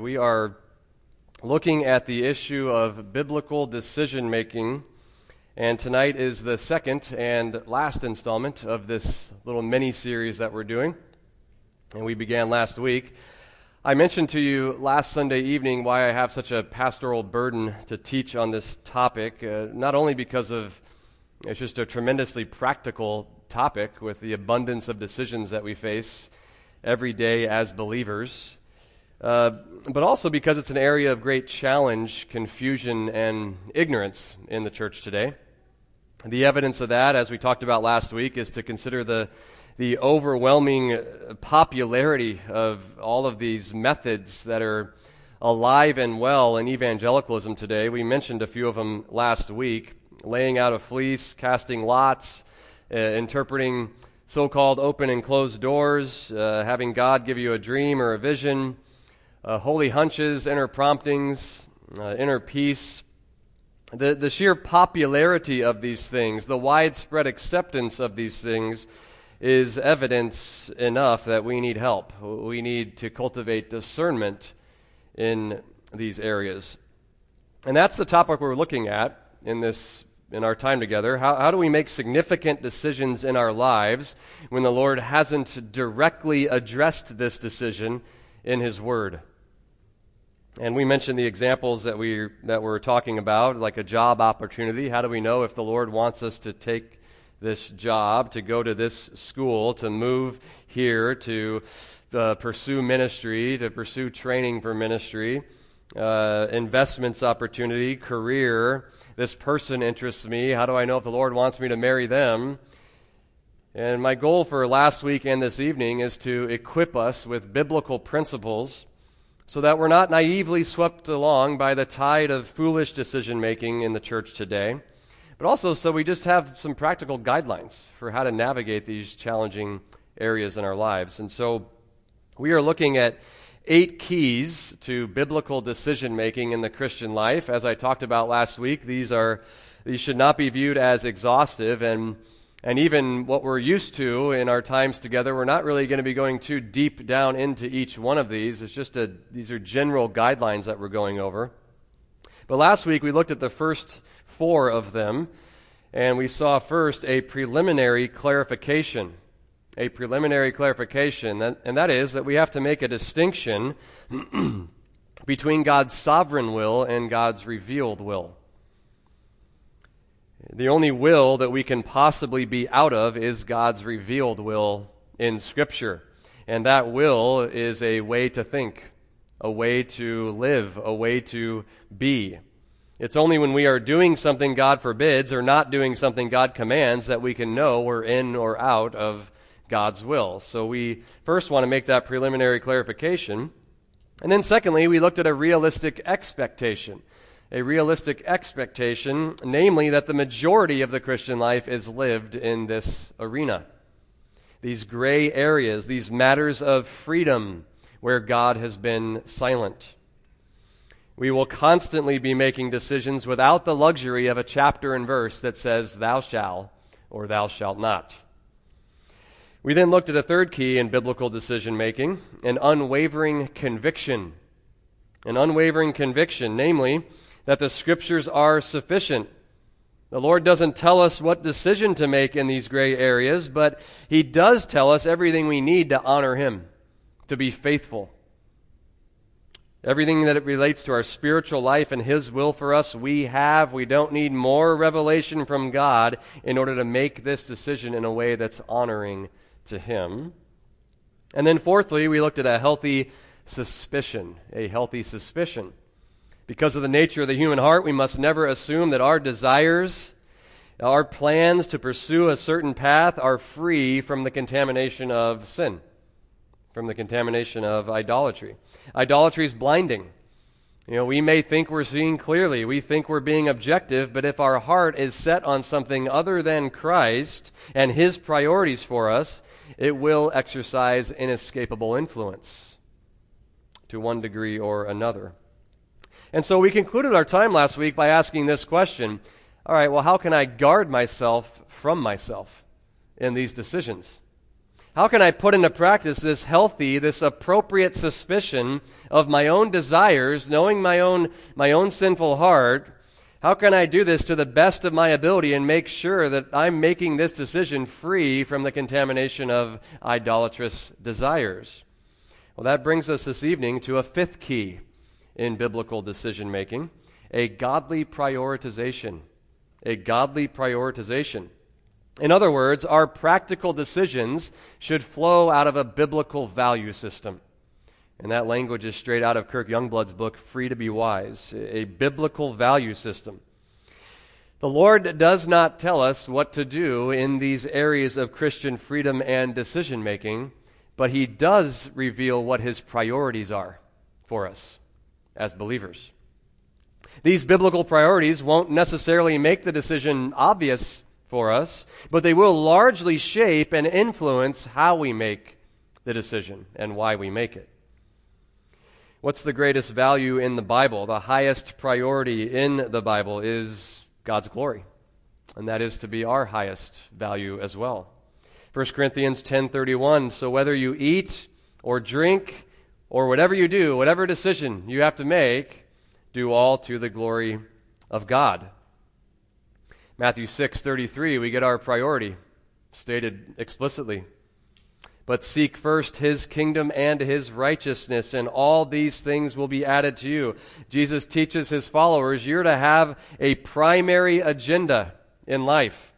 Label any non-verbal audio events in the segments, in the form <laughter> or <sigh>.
We are looking at the issue of biblical decision making, and tonight is the second and last installment of this little mini series that we're doing, and we began last week. I mentioned to you last Sunday evening why I have such a pastoral burden to teach on this topic, uh, not only because of it's just a tremendously practical topic with the abundance of decisions that we face every day as believers. Uh, but also because it's an area of great challenge, confusion, and ignorance in the church today. The evidence of that, as we talked about last week, is to consider the, the overwhelming popularity of all of these methods that are alive and well in evangelicalism today. We mentioned a few of them last week laying out a fleece, casting lots, uh, interpreting so called open and closed doors, uh, having God give you a dream or a vision uh, holy hunches, inner promptings, uh, inner peace. The, the sheer popularity of these things, the widespread acceptance of these things, is evidence enough that we need help. We need to cultivate discernment in these areas. And that's the topic we're looking at in this in our time together. How, how do we make significant decisions in our lives when the Lord hasn't directly addressed this decision in His Word? And we mentioned the examples that we that we're talking about, like a job opportunity. How do we know if the Lord wants us to take this job, to go to this school, to move here, to uh, pursue ministry, to pursue training for ministry, uh, investments opportunity, career? This person interests me. How do I know if the Lord wants me to marry them? And my goal for last week and this evening is to equip us with biblical principles so that we're not naively swept along by the tide of foolish decision making in the church today, but also so we just have some practical guidelines for how to navigate these challenging areas in our lives. And so we are looking at eight keys to biblical decision making in the Christian life. As I talked about last week, these are these should not be viewed as exhaustive and and even what we're used to in our times together, we're not really going to be going too deep down into each one of these. It's just a, these are general guidelines that we're going over. But last week we looked at the first four of them, and we saw first a preliminary clarification. A preliminary clarification, and that is that we have to make a distinction <clears throat> between God's sovereign will and God's revealed will. The only will that we can possibly be out of is God's revealed will in Scripture. And that will is a way to think, a way to live, a way to be. It's only when we are doing something God forbids or not doing something God commands that we can know we're in or out of God's will. So we first want to make that preliminary clarification. And then, secondly, we looked at a realistic expectation a realistic expectation, namely that the majority of the Christian life is lived in this arena. These gray areas, these matters of freedom where God has been silent. We will constantly be making decisions without the luxury of a chapter and verse that says, Thou shalt or Thou shalt not. We then looked at a third key in biblical decision making an unwavering conviction. An unwavering conviction, namely, that the scriptures are sufficient. The Lord doesn't tell us what decision to make in these gray areas, but He does tell us everything we need to honor Him, to be faithful. Everything that it relates to our spiritual life and His will for us, we have. We don't need more revelation from God in order to make this decision in a way that's honoring to Him. And then, fourthly, we looked at a healthy suspicion, a healthy suspicion. Because of the nature of the human heart, we must never assume that our desires, our plans to pursue a certain path are free from the contamination of sin, from the contamination of idolatry. Idolatry is blinding. You know, we may think we're seeing clearly, we think we're being objective, but if our heart is set on something other than Christ and His priorities for us, it will exercise inescapable influence to one degree or another. And so we concluded our time last week by asking this question All right, well, how can I guard myself from myself in these decisions? How can I put into practice this healthy, this appropriate suspicion of my own desires, knowing my own, my own sinful heart? How can I do this to the best of my ability and make sure that I'm making this decision free from the contamination of idolatrous desires? Well, that brings us this evening to a fifth key in biblical decision making a godly prioritization. A godly prioritization. In other words, our practical decisions should flow out of a biblical value system. And that language is straight out of Kirk Youngblood's book, Free to Be Wise, a biblical value system. The Lord does not tell us what to do in these areas of Christian freedom and decision making, but He does reveal what His priorities are for us as believers. These biblical priorities won't necessarily make the decision obvious for us, but they will largely shape and influence how we make the decision and why we make it. What's the greatest value in the Bible? The highest priority in the Bible is God's glory. And that is to be our highest value as well. 1 Corinthians 10:31 So whether you eat or drink or whatever you do, whatever decision you have to make, do all to the glory of God. Matthew 6:33, we get our priority stated explicitly. But seek first his kingdom and his righteousness, and all these things will be added to you. Jesus teaches his followers you're to have a primary agenda in life.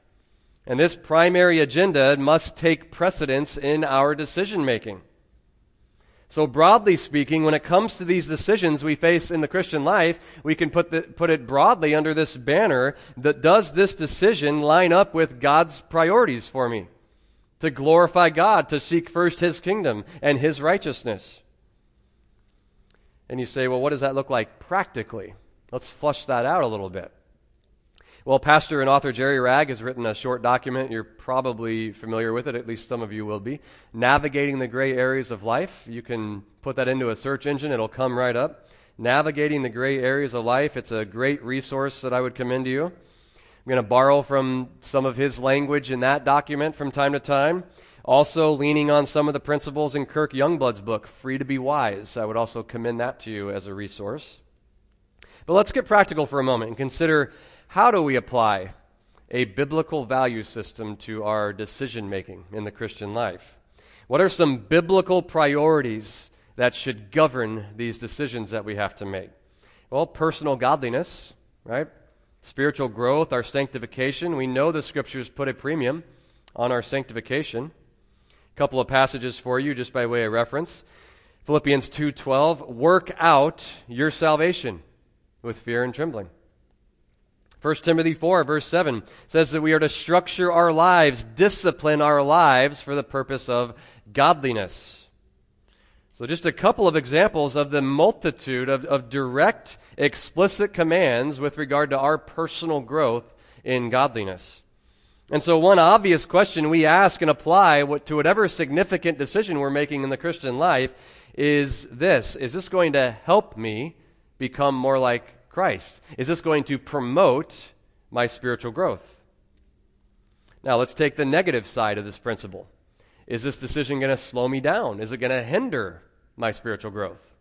And this primary agenda must take precedence in our decision making. So, broadly speaking, when it comes to these decisions we face in the Christian life, we can put, the, put it broadly under this banner that does this decision line up with God's priorities for me? To glorify God, to seek first His kingdom and His righteousness. And you say, well, what does that look like practically? Let's flush that out a little bit. Well, pastor and author Jerry Wragg has written a short document. You're probably familiar with it, at least some of you will be. Navigating the Gray Areas of Life. You can put that into a search engine, it'll come right up. Navigating the Gray Areas of Life. It's a great resource that I would commend to you. I'm going to borrow from some of his language in that document from time to time. Also, leaning on some of the principles in Kirk Youngblood's book, Free to Be Wise. I would also commend that to you as a resource. But let's get practical for a moment and consider how do we apply a biblical value system to our decision making in the Christian life? What are some biblical priorities that should govern these decisions that we have to make? Well, personal godliness, right? Spiritual growth, our sanctification. We know the scriptures put a premium on our sanctification. A couple of passages for you just by way of reference. Philippians 2:12, work out your salvation with fear and trembling. 1 Timothy 4, verse 7 says that we are to structure our lives, discipline our lives for the purpose of godliness. So, just a couple of examples of the multitude of, of direct, explicit commands with regard to our personal growth in godliness. And so, one obvious question we ask and apply to whatever significant decision we're making in the Christian life is this Is this going to help me become more like Christ? Is this going to promote my spiritual growth? Now, let's take the negative side of this principle. Is this decision going to slow me down? Is it going to hinder my spiritual growth?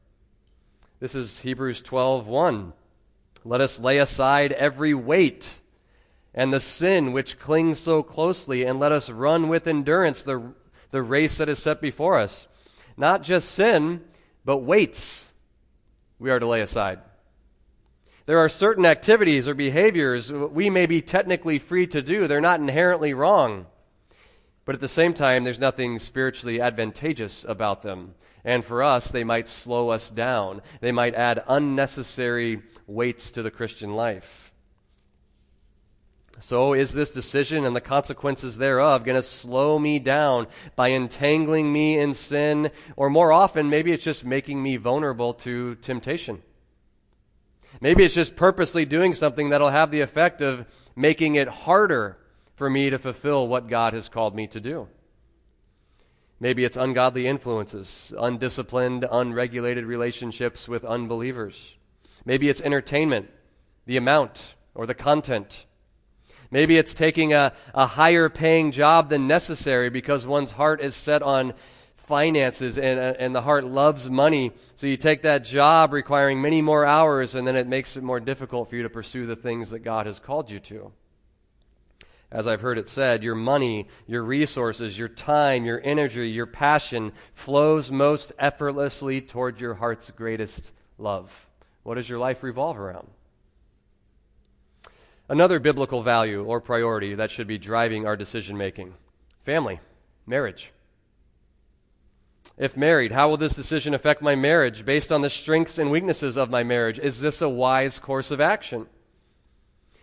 This is Hebrews 12:1. Let us lay aside every weight and the sin which clings so closely, and let us run with endurance the, the race that is set before us. Not just sin, but weights we are to lay aside. There are certain activities or behaviors we may be technically free to do. They're not inherently wrong. But at the same time, there's nothing spiritually advantageous about them. And for us, they might slow us down. They might add unnecessary weights to the Christian life. So, is this decision and the consequences thereof going to slow me down by entangling me in sin? Or more often, maybe it's just making me vulnerable to temptation? Maybe it's just purposely doing something that'll have the effect of making it harder for me to fulfill what God has called me to do. Maybe it's ungodly influences, undisciplined, unregulated relationships with unbelievers. Maybe it's entertainment, the amount or the content. Maybe it's taking a, a higher paying job than necessary because one's heart is set on finances and, uh, and the heart loves money. So you take that job requiring many more hours and then it makes it more difficult for you to pursue the things that God has called you to. As I've heard it said, your money, your resources, your time, your energy, your passion flows most effortlessly toward your heart's greatest love. What does your life revolve around? Another biblical value or priority that should be driving our decision making family, marriage. If married, how will this decision affect my marriage based on the strengths and weaknesses of my marriage? Is this a wise course of action?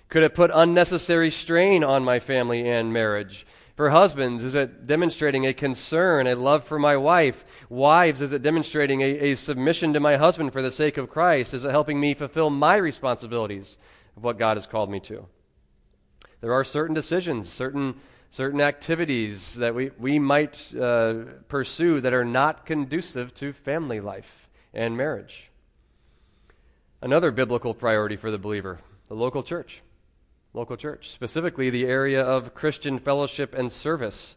Could it put unnecessary strain on my family and marriage? For husbands, is it demonstrating a concern, a love for my wife? Wives, is it demonstrating a, a, submission to my husband for the sake of Christ? Is it helping me fulfill my responsibilities of what God has called me to? There are certain decisions, certain certain activities that we, we might uh, pursue that are not conducive to family life and marriage. Another biblical priority for the believer the local church. Local church, specifically the area of Christian fellowship and service.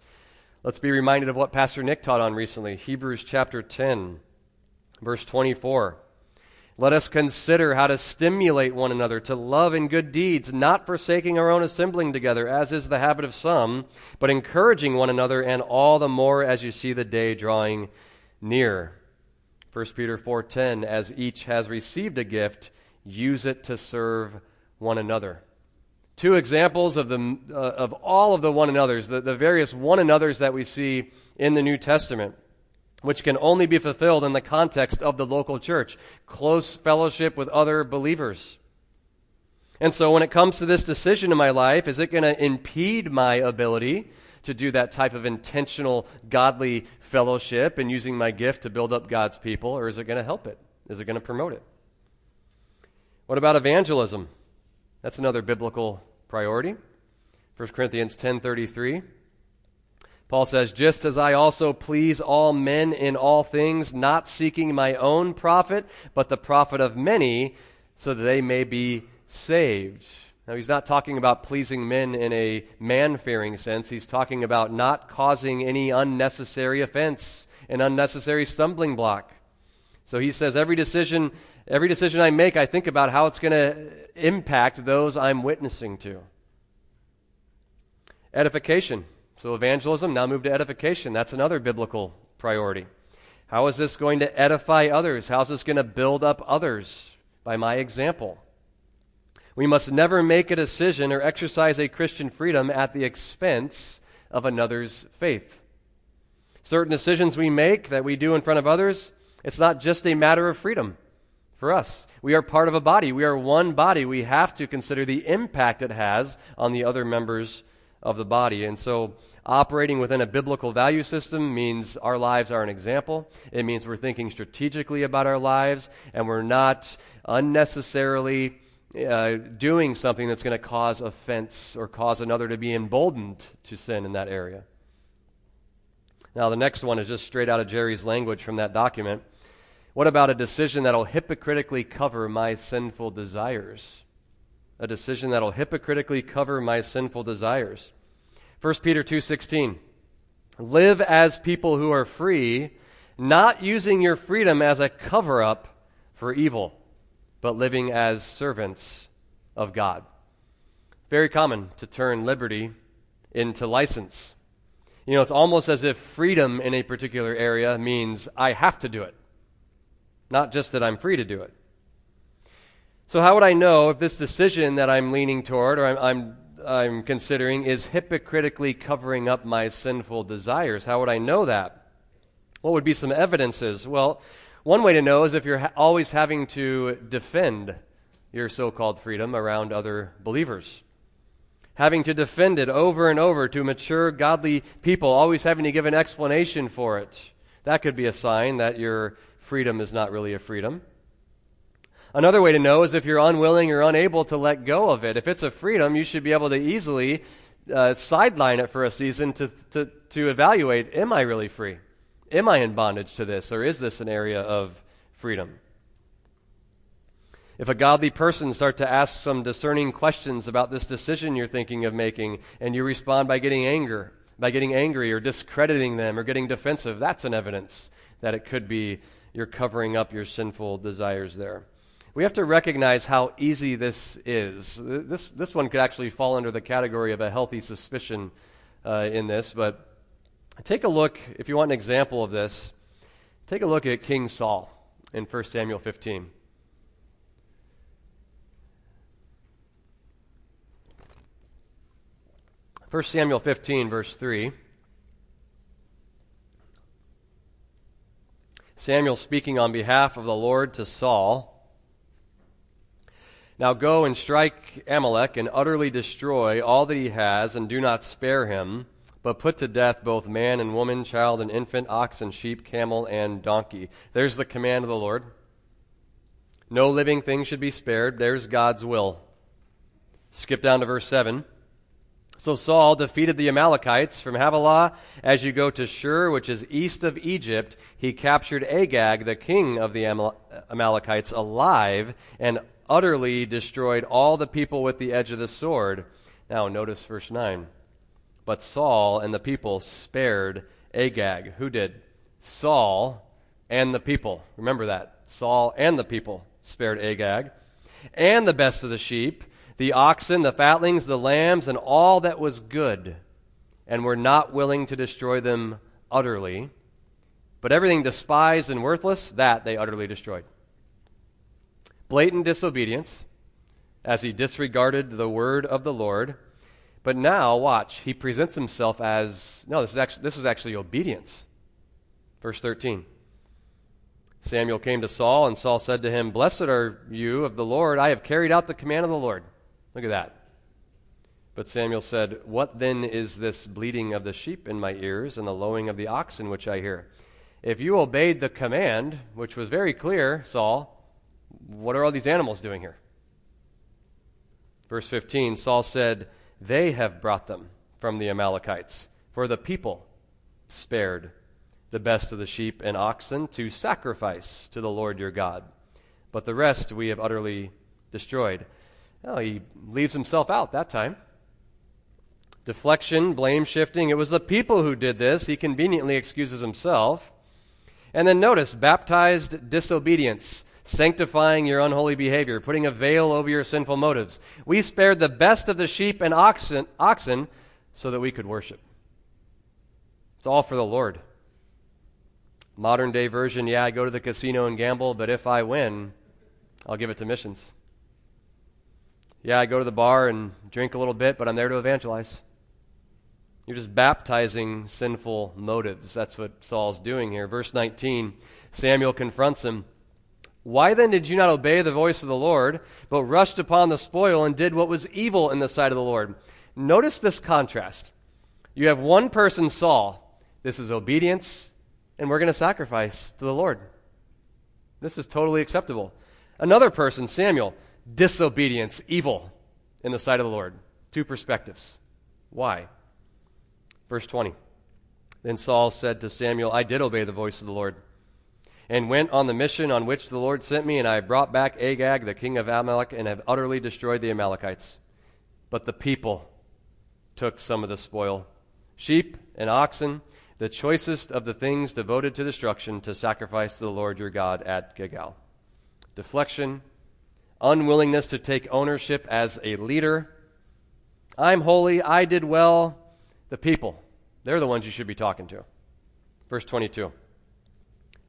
Let's be reminded of what Pastor Nick taught on recently Hebrews chapter 10, verse 24. Let us consider how to stimulate one another to love and good deeds, not forsaking our own assembling together, as is the habit of some, but encouraging one another, and all the more as you see the day drawing near. 1 Peter 4:10 As each has received a gift, use it to serve one another. Two examples of, the, uh, of all of the one another's, the, the various one another's that we see in the New Testament which can only be fulfilled in the context of the local church, close fellowship with other believers. And so when it comes to this decision in my life, is it going to impede my ability to do that type of intentional, godly fellowship and using my gift to build up God's people, or is it going to help it? Is it going to promote it? What about evangelism? That's another biblical priority. 1 Corinthians 10:33 Paul says, Just as I also please all men in all things, not seeking my own profit, but the profit of many, so that they may be saved. Now, he's not talking about pleasing men in a man fearing sense. He's talking about not causing any unnecessary offense, an unnecessary stumbling block. So he says, every decision, every decision I make, I think about how it's going to impact those I'm witnessing to. Edification. So, evangelism, now move to edification. That's another biblical priority. How is this going to edify others? How is this going to build up others? By my example. We must never make a decision or exercise a Christian freedom at the expense of another's faith. Certain decisions we make that we do in front of others, it's not just a matter of freedom for us. We are part of a body. We are one body. We have to consider the impact it has on the other members of the body. And so, operating within a biblical value system means our lives are an example. It means we're thinking strategically about our lives, and we're not unnecessarily uh, doing something that's going to cause offense or cause another to be emboldened to sin in that area. Now, the next one is just straight out of Jerry's language from that document. What about a decision that'll hypocritically cover my sinful desires? a decision that'll hypocritically cover my sinful desires. 1 Peter 2:16 Live as people who are free, not using your freedom as a cover up for evil, but living as servants of God. Very common to turn liberty into license. You know, it's almost as if freedom in a particular area means I have to do it, not just that I'm free to do it. So, how would I know if this decision that I'm leaning toward or I'm, I'm, I'm considering is hypocritically covering up my sinful desires? How would I know that? What would be some evidences? Well, one way to know is if you're ha- always having to defend your so called freedom around other believers. Having to defend it over and over to mature, godly people, always having to give an explanation for it. That could be a sign that your freedom is not really a freedom. Another way to know is if you're unwilling or unable to let go of it. If it's a freedom, you should be able to easily uh, sideline it for a season to, to, to evaluate am I really free? Am I in bondage to this, or is this an area of freedom? If a godly person start to ask some discerning questions about this decision you're thinking of making and you respond by getting anger, by getting angry or discrediting them or getting defensive, that's an evidence that it could be you're covering up your sinful desires there. We have to recognize how easy this is. This, this one could actually fall under the category of a healthy suspicion uh, in this, but take a look, if you want an example of this, take a look at King Saul in 1 Samuel 15. First Samuel 15, verse 3. Samuel speaking on behalf of the Lord to Saul. Now go and strike Amalek and utterly destroy all that he has, and do not spare him, but put to death both man and woman, child and infant, ox and sheep, camel and donkey. There's the command of the Lord. No living thing should be spared. There's God's will. Skip down to verse 7. So Saul defeated the Amalekites from Havilah as you go to Shur, which is east of Egypt. He captured Agag, the king of the Amalekites, alive and utterly destroyed all the people with the edge of the sword. Now, notice verse 9. But Saul and the people spared Agag. Who did? Saul and the people. Remember that. Saul and the people spared Agag. And the best of the sheep, the oxen, the fatlings, the lambs, and all that was good, and were not willing to destroy them utterly. But everything despised and worthless, that they utterly destroyed blatant disobedience as he disregarded the word of the Lord. But now, watch, he presents himself as no, this, is actually, this was actually obedience. Verse 13. Samuel came to Saul, and Saul said to him, Blessed are you of the Lord. I have carried out the command of the Lord. Look at that. But Samuel said, What then is this bleating of the sheep in my ears and the lowing of the oxen which I hear? If you obeyed the command, which was very clear, Saul, what are all these animals doing here? Verse 15 Saul said, They have brought them from the Amalekites, for the people spared the best of the sheep and oxen to sacrifice to the Lord your God. But the rest we have utterly destroyed. Now, he leaves himself out that time. Deflection, blame shifting. It was the people who did this. He conveniently excuses himself. And then notice baptized disobedience sanctifying your unholy behavior, putting a veil over your sinful motives. We spared the best of the sheep and oxen, oxen so that we could worship. It's all for the Lord. Modern day version, yeah, I go to the casino and gamble, but if I win, I'll give it to missions. Yeah, I go to the bar and drink a little bit, but I'm there to evangelize. You're just baptizing sinful motives. That's what Saul's doing here. Verse 19 Samuel confronts him. Why then did you not obey the voice of the Lord, but rushed upon the spoil and did what was evil in the sight of the Lord? Notice this contrast. You have one person, Saul. This is obedience, and we're going to sacrifice to the Lord. This is totally acceptable. Another person, Samuel, disobedience, evil in the sight of the Lord. Two perspectives. Why? Verse 20. Then Saul said to Samuel, I did obey the voice of the Lord and went on the mission on which the Lord sent me, and I brought back Agag, the king of Amalek, and have utterly destroyed the Amalekites. But the people took some of the spoil sheep and oxen, the choicest of the things devoted to destruction, to sacrifice to the Lord your God at Gilgal. Deflection, unwillingness to take ownership as a leader. I'm holy, I did well. The people, they're the ones you should be talking to. Verse 22.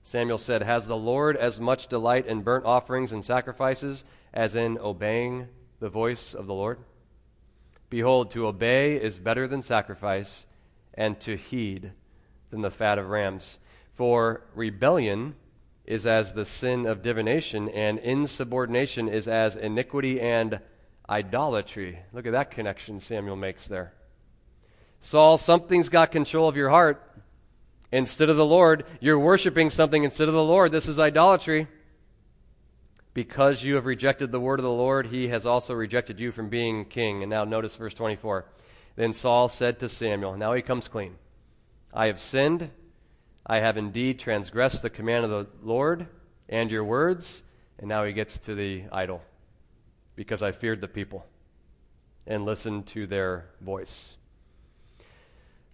Samuel said, Has the Lord as much delight in burnt offerings and sacrifices as in obeying the voice of the Lord? Behold, to obey is better than sacrifice, and to heed than the fat of rams. For rebellion is as the sin of divination, and insubordination is as iniquity and idolatry. Look at that connection Samuel makes there. Saul, something's got control of your heart instead of the Lord. You're worshiping something instead of the Lord. This is idolatry. Because you have rejected the word of the Lord, he has also rejected you from being king. And now notice verse 24. Then Saul said to Samuel, Now he comes clean. I have sinned. I have indeed transgressed the command of the Lord and your words, And now he gets to the idol because I feared the people and listened to their voice.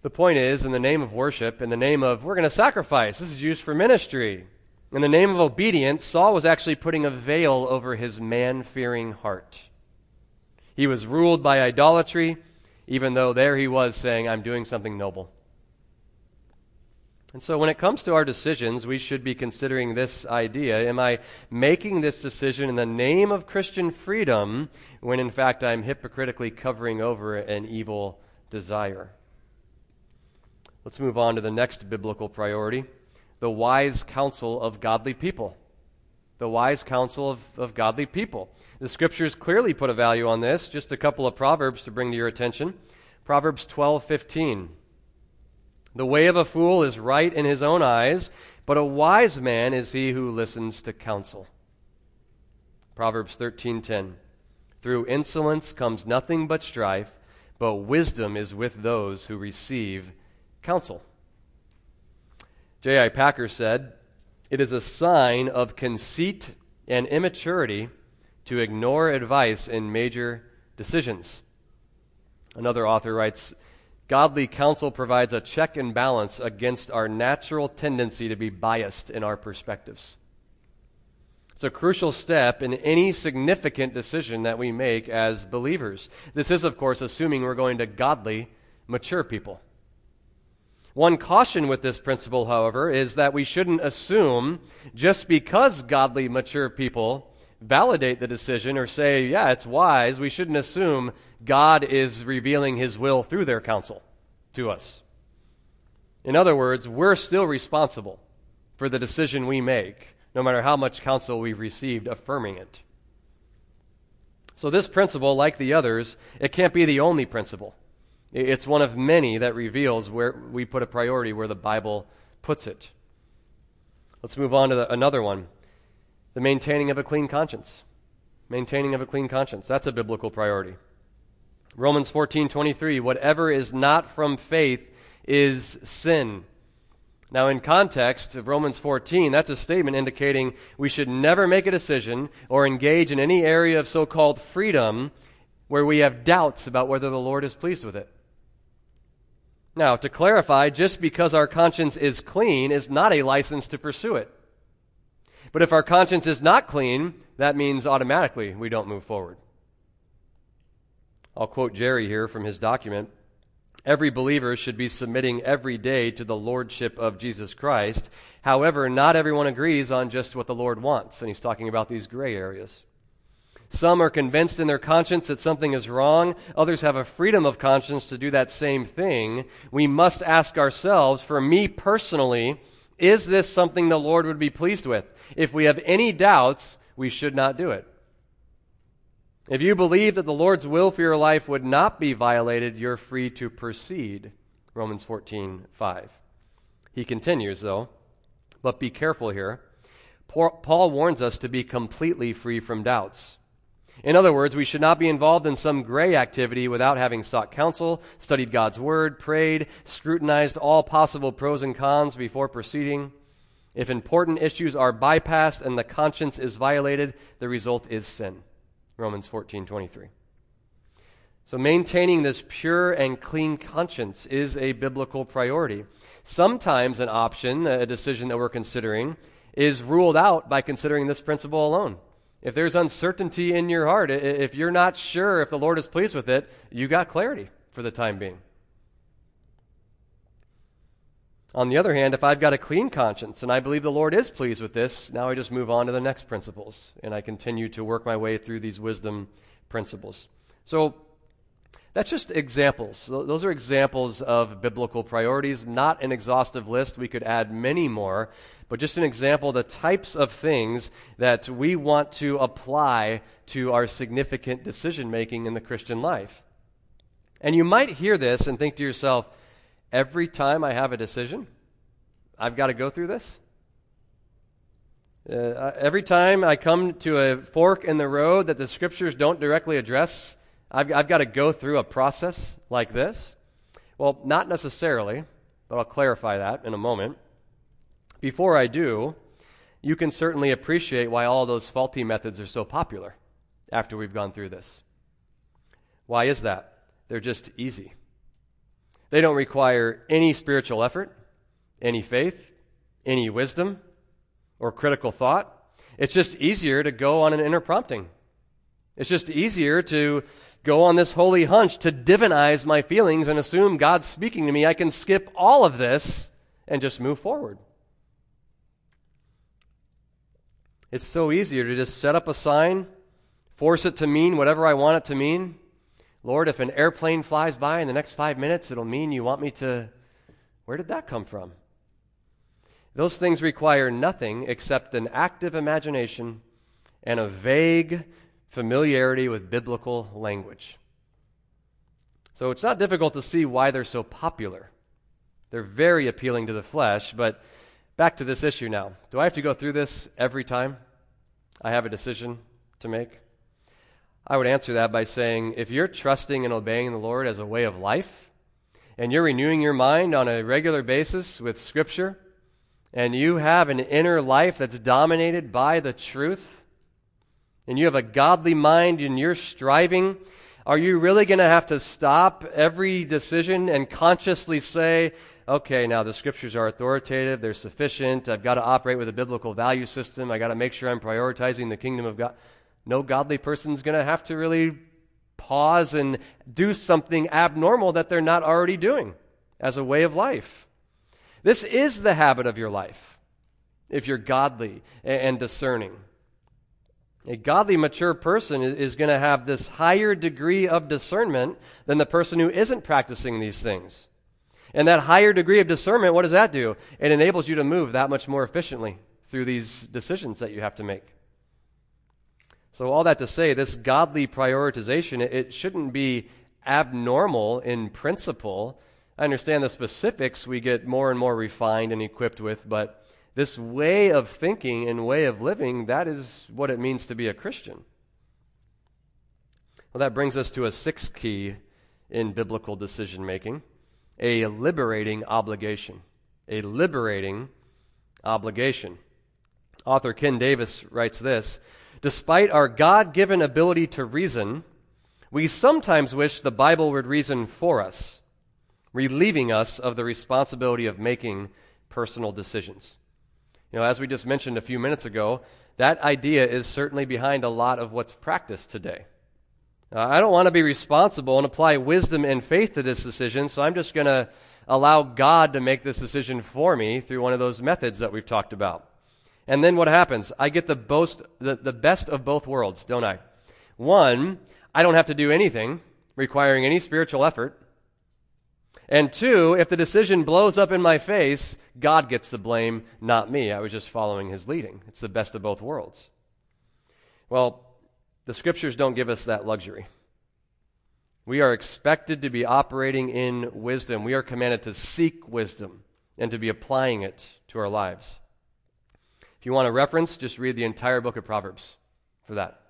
The point is, in the name of worship, in the name of, we're going to sacrifice, this is used for ministry. In the name of obedience, Saul was actually putting a veil over his man fearing heart. He was ruled by idolatry, even though there he was saying, I'm doing something noble. And so, when it comes to our decisions, we should be considering this idea Am I making this decision in the name of Christian freedom when in fact I'm hypocritically covering over an evil desire? Let's move on to the next biblical priority the wise counsel of godly people. The wise counsel of, of godly people. The scriptures clearly put a value on this. Just a couple of proverbs to bring to your attention. Proverbs 12 15. The way of a fool is right in his own eyes, but a wise man is he who listens to counsel. Proverbs 13:10 Through insolence comes nothing but strife, but wisdom is with those who receive counsel. J.I. Packer said, It is a sign of conceit and immaturity to ignore advice in major decisions. Another author writes, Godly counsel provides a check and balance against our natural tendency to be biased in our perspectives. It's a crucial step in any significant decision that we make as believers. This is, of course, assuming we're going to godly, mature people. One caution with this principle, however, is that we shouldn't assume just because godly, mature people validate the decision or say, yeah, it's wise, we shouldn't assume God is revealing his will through their counsel to us. In other words, we're still responsible for the decision we make, no matter how much counsel we've received affirming it. So, this principle, like the others, it can't be the only principle. It's one of many that reveals where we put a priority where the Bible puts it. Let's move on to the, another one the maintaining of a clean conscience. Maintaining of a clean conscience. That's a biblical priority. Romans 14:23 Whatever is not from faith is sin. Now in context of Romans 14, that's a statement indicating we should never make a decision or engage in any area of so-called freedom where we have doubts about whether the Lord is pleased with it. Now, to clarify, just because our conscience is clean is not a license to pursue it. But if our conscience is not clean, that means automatically we don't move forward. I'll quote Jerry here from his document. Every believer should be submitting every day to the lordship of Jesus Christ. However, not everyone agrees on just what the Lord wants, and he's talking about these gray areas. Some are convinced in their conscience that something is wrong. Others have a freedom of conscience to do that same thing. We must ask ourselves, for me personally, is this something the Lord would be pleased with? If we have any doubts, we should not do it. If you believe that the Lord's will for your life would not be violated, you're free to proceed. Romans 14, 5. He continues, though, but be careful here. Paul warns us to be completely free from doubts. In other words, we should not be involved in some gray activity without having sought counsel, studied God's word, prayed, scrutinized all possible pros and cons before proceeding. If important issues are bypassed and the conscience is violated, the result is sin. Romans 14:23. So maintaining this pure and clean conscience is a biblical priority. Sometimes an option, a decision that we're considering, is ruled out by considering this principle alone. If there's uncertainty in your heart, if you're not sure if the Lord is pleased with it, you got clarity for the time being. On the other hand, if I've got a clean conscience and I believe the Lord is pleased with this, now I just move on to the next principles and I continue to work my way through these wisdom principles. So that's just examples. Those are examples of biblical priorities, not an exhaustive list. We could add many more, but just an example of the types of things that we want to apply to our significant decision making in the Christian life. And you might hear this and think to yourself, every time I have a decision, I've got to go through this? Uh every time I come to a fork in the road that the scriptures don't directly address, I've, I've got to go through a process like this? Well, not necessarily, but I'll clarify that in a moment. Before I do, you can certainly appreciate why all those faulty methods are so popular after we've gone through this. Why is that? They're just easy. They don't require any spiritual effort, any faith, any wisdom, or critical thought. It's just easier to go on an inner prompting. It's just easier to go on this holy hunch to divinize my feelings and assume God's speaking to me. I can skip all of this and just move forward. It's so easier to just set up a sign, force it to mean whatever I want it to mean. Lord, if an airplane flies by in the next five minutes, it'll mean you want me to. Where did that come from? Those things require nothing except an active imagination and a vague familiarity with biblical language. So it's not difficult to see why they're so popular. They're very appealing to the flesh, but back to this issue now. Do I have to go through this every time I have a decision to make? I would answer that by saying if you're trusting and obeying the Lord as a way of life, and you're renewing your mind on a regular basis with Scripture, and you have an inner life that's dominated by the truth, and you have a godly mind and you're striving, are you really going to have to stop every decision and consciously say, okay, now the scriptures are authoritative, they're sufficient, I've got to operate with a biblical value system, I've got to make sure I'm prioritizing the kingdom of God? No godly person's going to have to really pause and do something abnormal that they're not already doing as a way of life. This is the habit of your life if you're godly and discerning. A godly, mature person is going to have this higher degree of discernment than the person who isn't practicing these things. And that higher degree of discernment, what does that do? It enables you to move that much more efficiently through these decisions that you have to make. So, all that to say, this godly prioritization, it shouldn't be abnormal in principle. I understand the specifics we get more and more refined and equipped with, but this way of thinking and way of living, that is what it means to be a Christian. Well, that brings us to a sixth key in biblical decision making a liberating obligation. A liberating obligation. Author Ken Davis writes this Despite our God given ability to reason, we sometimes wish the Bible would reason for us, relieving us of the responsibility of making personal decisions. You know, as we just mentioned a few minutes ago, that idea is certainly behind a lot of what's practiced today. Uh, I don't want to be responsible and apply wisdom and faith to this decision, so I'm just going to allow God to make this decision for me through one of those methods that we've talked about. And then what happens? I get the, boast, the, the best of both worlds, don't I? One, I don't have to do anything requiring any spiritual effort. And two, if the decision blows up in my face, God gets the blame, not me. I was just following his leading. It's the best of both worlds. Well, the scriptures don't give us that luxury. We are expected to be operating in wisdom. We are commanded to seek wisdom and to be applying it to our lives. If you want a reference, just read the entire book of Proverbs for that.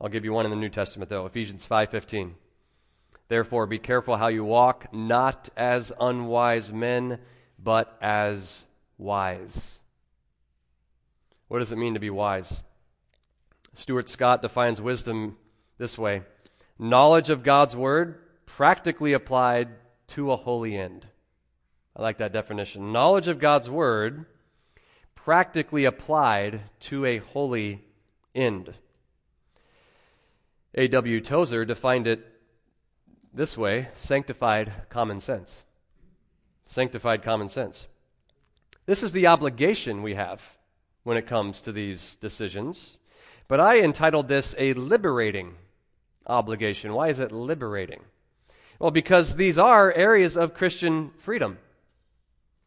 I'll give you one in the New Testament though, Ephesians 5:15. Therefore, be careful how you walk, not as unwise men, but as wise. What does it mean to be wise? Stuart Scott defines wisdom this way knowledge of God's word practically applied to a holy end. I like that definition. Knowledge of God's word practically applied to a holy end. A.W. Tozer defined it this way sanctified common sense. Sanctified common sense. This is the obligation we have when it comes to these decisions. But I entitled this a liberating obligation. Why is it liberating? Well, because these are areas of Christian freedom.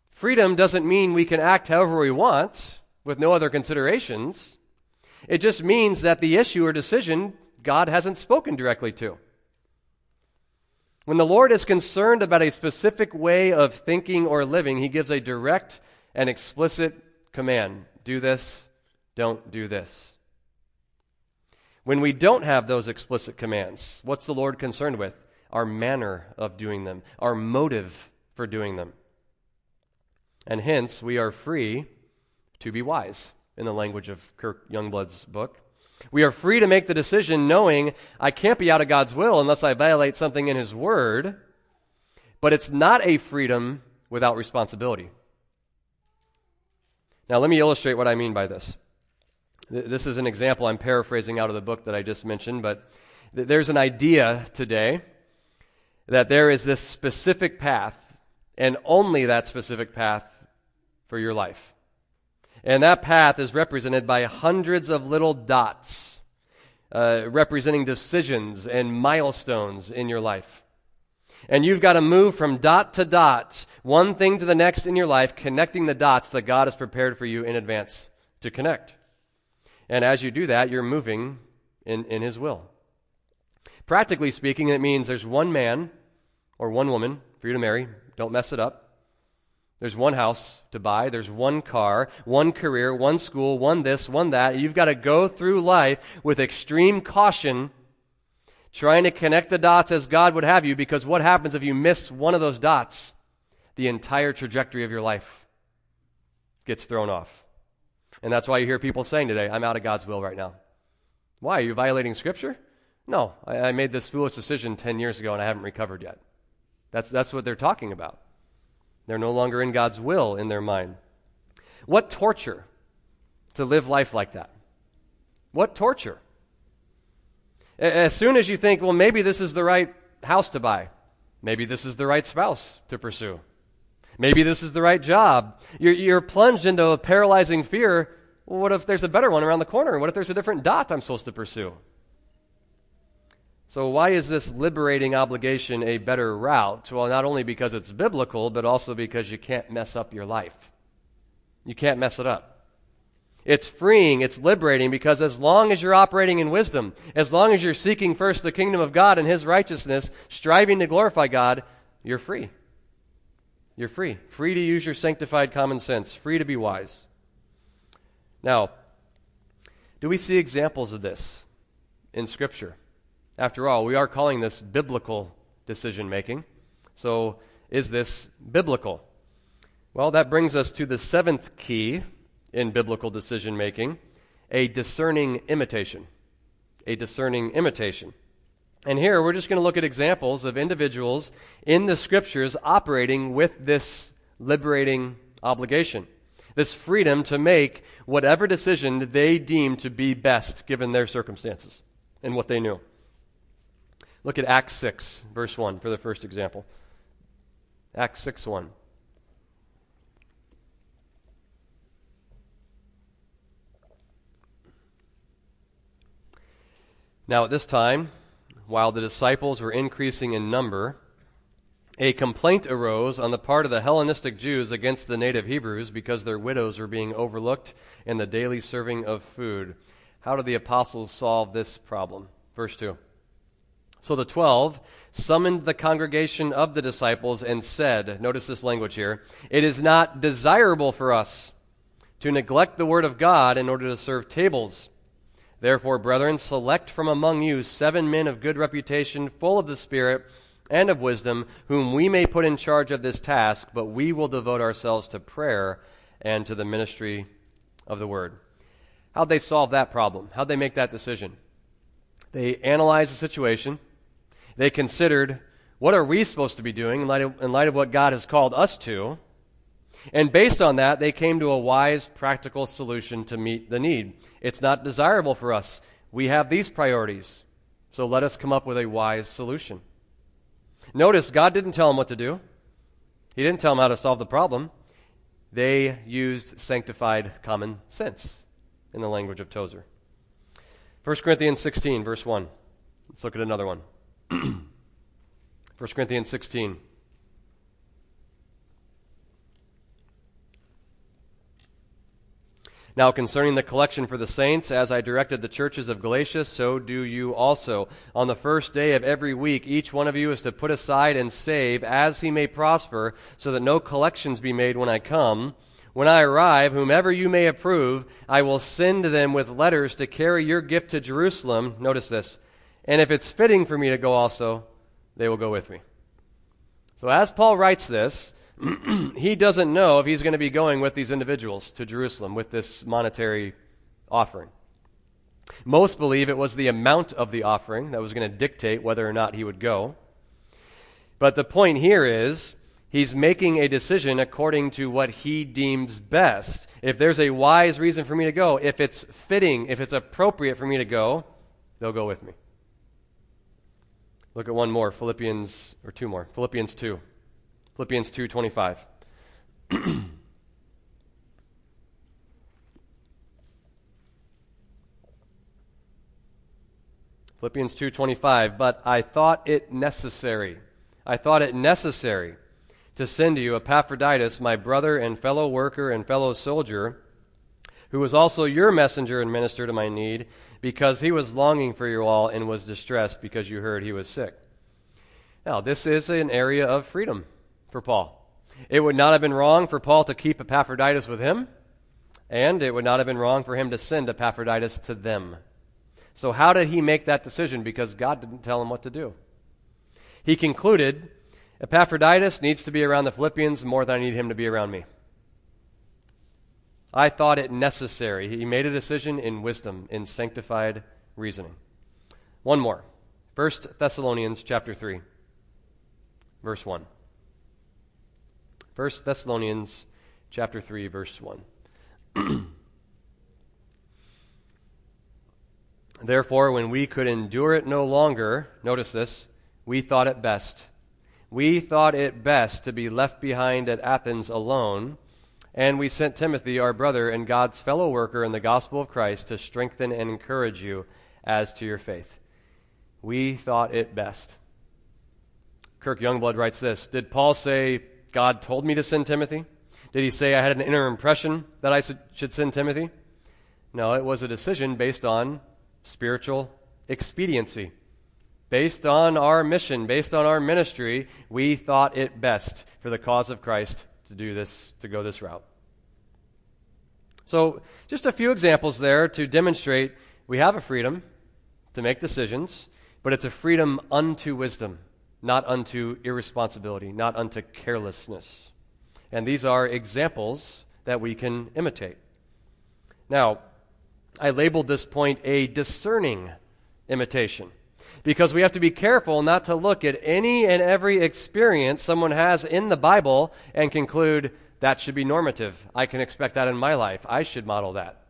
Freedom doesn't mean we can act however we want with no other considerations. It just means that the issue or decision God hasn't spoken directly to. When the Lord is concerned about a specific way of thinking or living, he gives a direct and explicit command do this, don't do this. When we don't have those explicit commands, what's the Lord concerned with? Our manner of doing them, our motive for doing them. And hence, we are free to be wise, in the language of Kirk Youngblood's book. We are free to make the decision knowing I can't be out of God's will unless I violate something in His Word, but it's not a freedom without responsibility. Now, let me illustrate what I mean by this. This is an example I'm paraphrasing out of the book that I just mentioned, but there's an idea today that there is this specific path, and only that specific path for your life. And that path is represented by hundreds of little dots, uh, representing decisions and milestones in your life. And you've got to move from dot to dot, one thing to the next in your life, connecting the dots that God has prepared for you in advance to connect. And as you do that, you're moving in, in His will. Practically speaking, it means there's one man or one woman for you to marry. Don't mess it up. There's one house to buy, there's one car, one career, one school, one this, one that. You've got to go through life with extreme caution, trying to connect the dots as God would have you, because what happens if you miss one of those dots? The entire trajectory of your life gets thrown off. And that's why you hear people saying today, I'm out of God's will right now. Why? Are you violating Scripture? No, I, I made this foolish decision 10 years ago and I haven't recovered yet. That's, that's what they're talking about. They're no longer in God's will in their mind. What torture to live life like that? What torture? As soon as you think, well, maybe this is the right house to buy, maybe this is the right spouse to pursue, maybe this is the right job, you're, you're plunged into a paralyzing fear. Well, what if there's a better one around the corner? What if there's a different dot I'm supposed to pursue? So, why is this liberating obligation a better route? Well, not only because it's biblical, but also because you can't mess up your life. You can't mess it up. It's freeing, it's liberating, because as long as you're operating in wisdom, as long as you're seeking first the kingdom of God and His righteousness, striving to glorify God, you're free. You're free. Free to use your sanctified common sense, free to be wise. Now, do we see examples of this in Scripture? After all, we are calling this biblical decision making. So, is this biblical? Well, that brings us to the seventh key in biblical decision making a discerning imitation. A discerning imitation. And here we're just going to look at examples of individuals in the scriptures operating with this liberating obligation, this freedom to make whatever decision they deem to be best given their circumstances and what they knew. Look at Acts 6, verse 1 for the first example. Acts 6 1. Now, at this time, while the disciples were increasing in number, a complaint arose on the part of the Hellenistic Jews against the native Hebrews because their widows were being overlooked in the daily serving of food. How did the apostles solve this problem? Verse 2. So the twelve summoned the congregation of the disciples and said, notice this language here, it is not desirable for us to neglect the word of God in order to serve tables. Therefore, brethren, select from among you seven men of good reputation, full of the Spirit and of wisdom, whom we may put in charge of this task, but we will devote ourselves to prayer and to the ministry of the word. How'd they solve that problem? How'd they make that decision? They analyzed the situation they considered what are we supposed to be doing in light, of, in light of what God has called us to? And based on that, they came to a wise, practical solution to meet the need. It's not desirable for us. We have these priorities. So let us come up with a wise solution. Notice, God didn't tell them what to do, He didn't tell them how to solve the problem. They used sanctified common sense in the language of Tozer. 1 Corinthians 16, verse 1. Let's look at another one. <clears throat> 1 Corinthians 16. Now, concerning the collection for the saints, as I directed the churches of Galatia, so do you also. On the first day of every week, each one of you is to put aside and save as he may prosper, so that no collections be made when I come. When I arrive, whomever you may approve, I will send them with letters to carry your gift to Jerusalem. Notice this and if it's fitting for me to go also, they will go with me. So as Paul writes this, <clears throat> he doesn't know if he's going to be going with these individuals to Jerusalem with this monetary offering. Most believe it was the amount of the offering that was going to dictate whether or not he would go. But the point here is he's making a decision according to what he deems best. If there's a wise reason for me to go, if it's fitting, if it's appropriate for me to go, they'll go with me. Look at one more, Philippians or two more. Philippians 2. Philippians 2:25. <clears throat> Philippians 2:25, but I thought it necessary. I thought it necessary to send to you Epaphroditus, my brother and fellow worker and fellow soldier, who was also your messenger and minister to my need, because he was longing for you all and was distressed because you heard he was sick. Now, this is an area of freedom for Paul. It would not have been wrong for Paul to keep Epaphroditus with him, and it would not have been wrong for him to send Epaphroditus to them. So, how did he make that decision? Because God didn't tell him what to do. He concluded Epaphroditus needs to be around the Philippians more than I need him to be around me. I thought it necessary. He made a decision in wisdom, in sanctified reasoning. One more. 1 Thessalonians chapter 3, verse 1. 1 Thessalonians chapter 3, verse 1. <clears throat> Therefore, when we could endure it no longer, notice this, we thought it best. We thought it best to be left behind at Athens alone, and we sent Timothy, our brother and God's fellow worker in the gospel of Christ, to strengthen and encourage you as to your faith. We thought it best. Kirk Youngblood writes this Did Paul say, God told me to send Timothy? Did he say I had an inner impression that I should send Timothy? No, it was a decision based on spiritual expediency. Based on our mission, based on our ministry, we thought it best for the cause of Christ to do this, to go this route. So, just a few examples there to demonstrate we have a freedom to make decisions, but it's a freedom unto wisdom, not unto irresponsibility, not unto carelessness. And these are examples that we can imitate. Now, I labeled this point a discerning imitation because we have to be careful not to look at any and every experience someone has in the Bible and conclude that should be normative. I can expect that in my life. I should model that.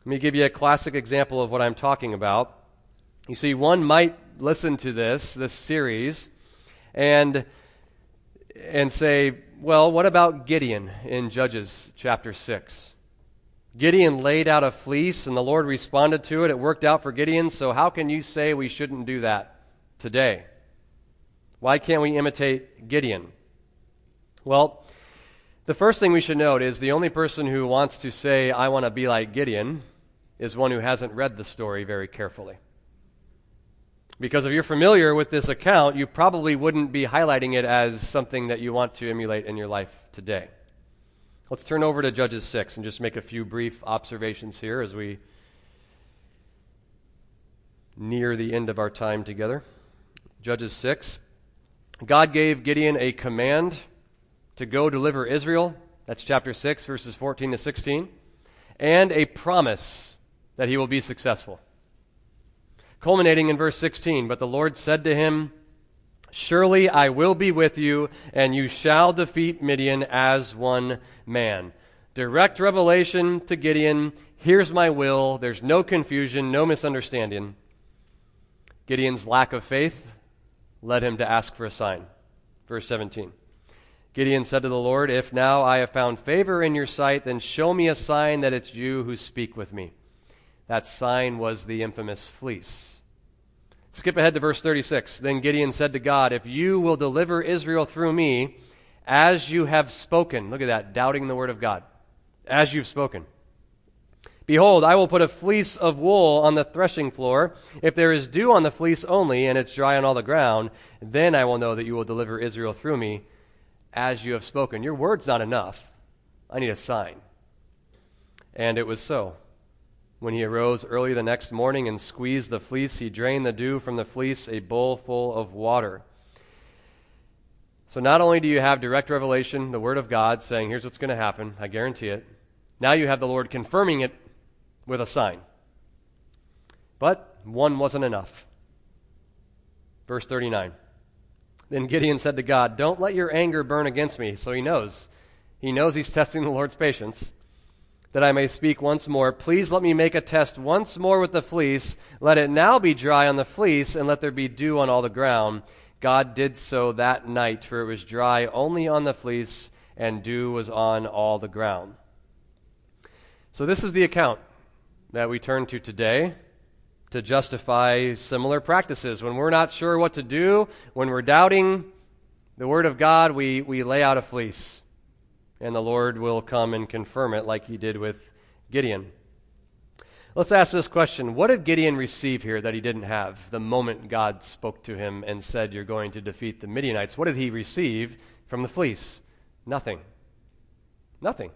Let me give you a classic example of what I'm talking about. You see, one might listen to this, this series, and, and say, well, what about Gideon in Judges chapter 6? Gideon laid out a fleece and the Lord responded to it. It worked out for Gideon, so how can you say we shouldn't do that today? Why can't we imitate Gideon? Well, the first thing we should note is the only person who wants to say, I want to be like Gideon, is one who hasn't read the story very carefully. Because if you're familiar with this account, you probably wouldn't be highlighting it as something that you want to emulate in your life today. Let's turn over to Judges 6 and just make a few brief observations here as we near the end of our time together. Judges 6. God gave Gideon a command to go deliver Israel. That's chapter 6, verses 14 to 16. And a promise that he will be successful. Culminating in verse 16. But the Lord said to him, Surely I will be with you, and you shall defeat Midian as one man. Direct revelation to Gideon. Here's my will. There's no confusion, no misunderstanding. Gideon's lack of faith led him to ask for a sign. Verse 17. Gideon said to the Lord, If now I have found favor in your sight, then show me a sign that it's you who speak with me. That sign was the infamous fleece. Skip ahead to verse 36. Then Gideon said to God, If you will deliver Israel through me, as you have spoken, look at that, doubting the word of God, as you've spoken. Behold, I will put a fleece of wool on the threshing floor. If there is dew on the fleece only, and it's dry on all the ground, then I will know that you will deliver Israel through me, as you have spoken. Your word's not enough. I need a sign. And it was so. When he arose early the next morning and squeezed the fleece, he drained the dew from the fleece, a bowl full of water. So not only do you have direct revelation, the Word of God saying, here's what's going to happen, I guarantee it, now you have the Lord confirming it with a sign. But one wasn't enough. Verse 39. Then Gideon said to God, Don't let your anger burn against me. So he knows. He knows he's <laughs> testing the Lord's patience. That I may speak once more. Please let me make a test once more with the fleece. Let it now be dry on the fleece, and let there be dew on all the ground. God did so that night, for it was dry only on the fleece, and dew was on all the ground. So, this is the account that we turn to today to justify similar practices. When we're not sure what to do, when we're doubting the Word of God, we, we lay out a fleece, and the Lord will come and confirm it like he did with Gideon. Let's ask this question What did Gideon receive here that he didn't have the moment God spoke to him and said, You're going to defeat the Midianites? What did he receive from the fleece? Nothing. Nothing.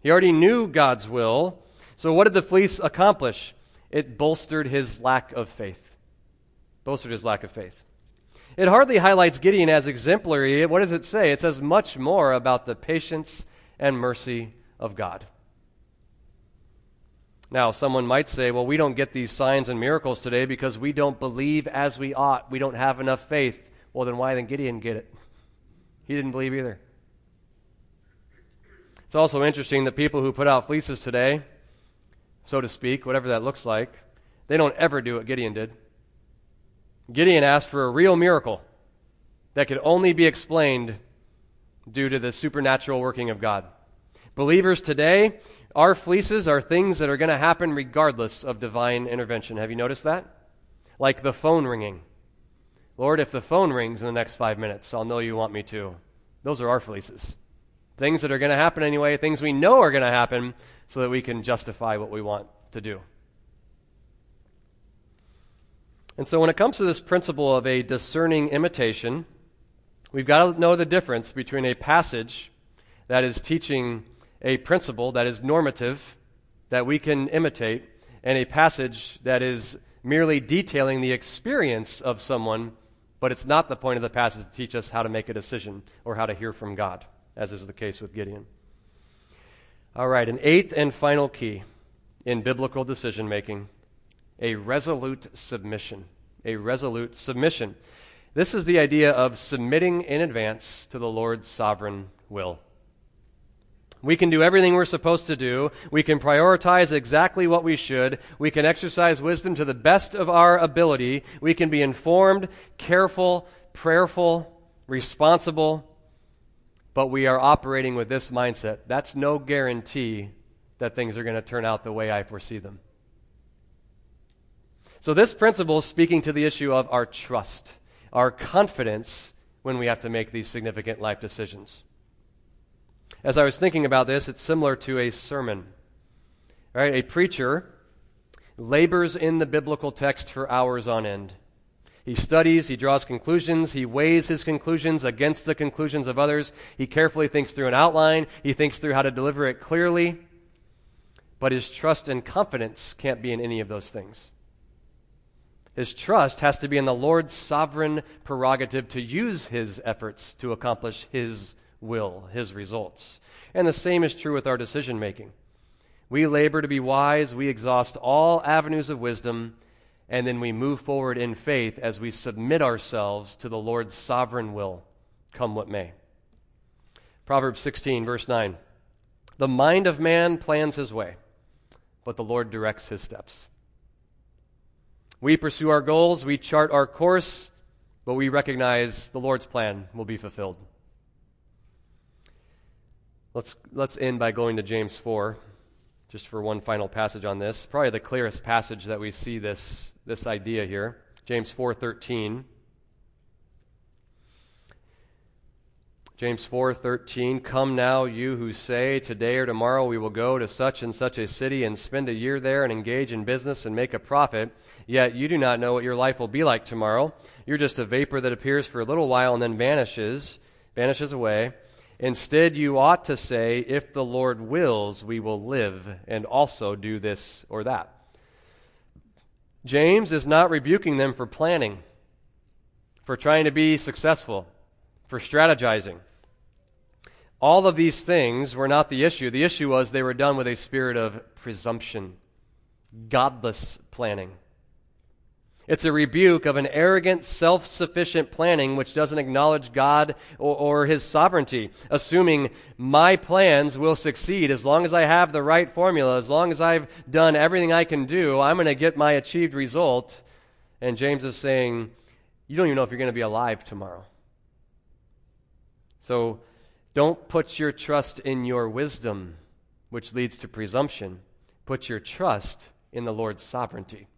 He already knew God's will. So, what did the fleece accomplish? It bolstered his lack of faith. Bolstered his lack of faith. It hardly highlights Gideon as exemplary. What does it say? It says much more about the patience and mercy of God. Now, someone might say, well, we don't get these signs and miracles today because we don't believe as we ought. We don't have enough faith. Well, then why didn't Gideon get it? He didn't believe either. It's also interesting that people who put out fleeces today, so to speak, whatever that looks like, they don't ever do what Gideon did. Gideon asked for a real miracle that could only be explained due to the supernatural working of God. Believers today, our fleeces are things that are going to happen regardless of divine intervention. Have you noticed that? Like the phone ringing. Lord, if the phone rings in the next five minutes, I'll know you want me to. Those are our fleeces. Things that are going to happen anyway, things we know are going to happen, so that we can justify what we want to do. And so, when it comes to this principle of a discerning imitation, we've got to know the difference between a passage that is teaching a principle that is normative, that we can imitate, and a passage that is merely detailing the experience of someone, but it's not the point of the passage to teach us how to make a decision or how to hear from God as is the case with Gideon. All right, an eighth and final key in biblical decision making a resolute submission. A resolute submission. This is the idea of submitting in advance to the Lord's sovereign will. We can do everything we're supposed to do. We can prioritize exactly what we should. We can exercise wisdom to the best of our ability. We can be informed, careful, prayerful, responsible, but we are operating with this mindset. That's no guarantee that things are going to turn out the way I foresee them. So, this principle is speaking to the issue of our trust, our confidence when we have to make these significant life decisions. As I was thinking about this, it's similar to a sermon. Right? A preacher labors in the biblical text for hours on end. He studies, he draws conclusions, he weighs his conclusions against the conclusions of others. He carefully thinks through an outline, he thinks through how to deliver it clearly. But his trust and confidence can't be in any of those things. His trust has to be in the Lord's sovereign prerogative to use his efforts to accomplish his will, his results. And the same is true with our decision making. We labor to be wise, we exhaust all avenues of wisdom and then we move forward in faith as we submit ourselves to the Lord's sovereign will, come what may. Proverbs 16, verse 9. The mind of man plans his way, but the Lord directs his steps. We pursue our goals, we chart our course, but we recognize the Lord's plan will be fulfilled. Let's, let's end by going to James 4, just for one final passage on this. Probably the clearest passage that we see this this idea here. James 4:13. James 4:13 Come now you who say today or tomorrow we will go to such and such a city and spend a year there and engage in business and make a profit yet you do not know what your life will be like tomorrow. You're just a vapor that appears for a little while and then vanishes vanishes away. Instead you ought to say if the Lord wills we will live and also do this or that. James is not rebuking them for planning, for trying to be successful, for strategizing. All of these things were not the issue. The issue was they were done with a spirit of presumption, godless planning. It's a rebuke of an arrogant, self sufficient planning which doesn't acknowledge God or, or, His sovereignty, assuming my plans will succeed. As long as I have the right formula, as long as I've done everything I can do, I'm going to get my achieved result. And James is saying, You don't even know if you're going to be alive tomorrow. So don't put your trust in your wisdom, which leads to presumption. Put your trust in the Lord's sovereignty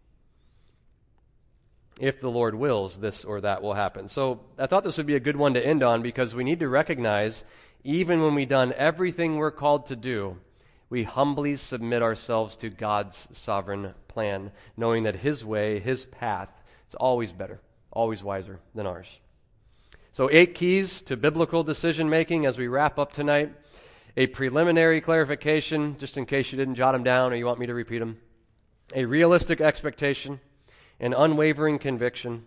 if the Lord wills, this or that will happen. So I thought this would be a good one to end on because we need to recognize, even when we've done everything we're called to do, we humbly submit ourselves to God's sovereign plan, knowing that His way, His path, is always better, always wiser than ours. So, eight keys to biblical decision making as we wrap up tonight. A preliminary clarification, just in case you didn't jot them down or you want me to repeat them. A realistic expectation an unwavering conviction,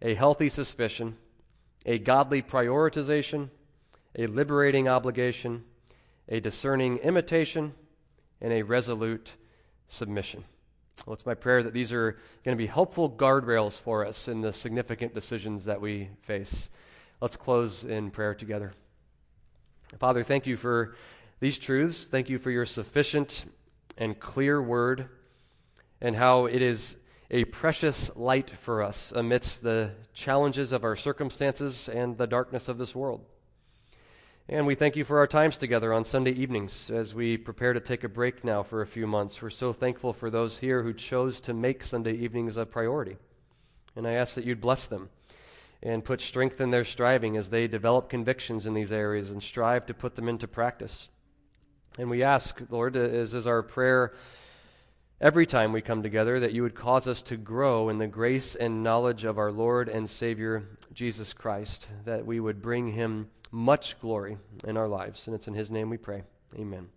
a healthy suspicion, a godly prioritization, a liberating obligation, a discerning imitation, and a resolute submission. Well, it's my prayer that these are going to be helpful guardrails for us in the significant decisions that we face. Let's close in prayer together. Father, thank you for these truths. Thank you for your sufficient and clear word and how it is a precious light for us amidst the challenges of our circumstances and the darkness of this world. And we thank you for our times together on Sunday evenings as we prepare to take a break now for a few months. We're so thankful for those here who chose to make Sunday evenings a priority. And I ask that you'd bless them and put strength in their striving as they develop convictions in these areas and strive to put them into practice. And we ask, Lord, as is our prayer every time we come together, that you would cause us to grow in the grace and knowledge of our Lord and Savior, Jesus Christ, that we would bring him much glory in our lives. And it's in his name we pray. Amen.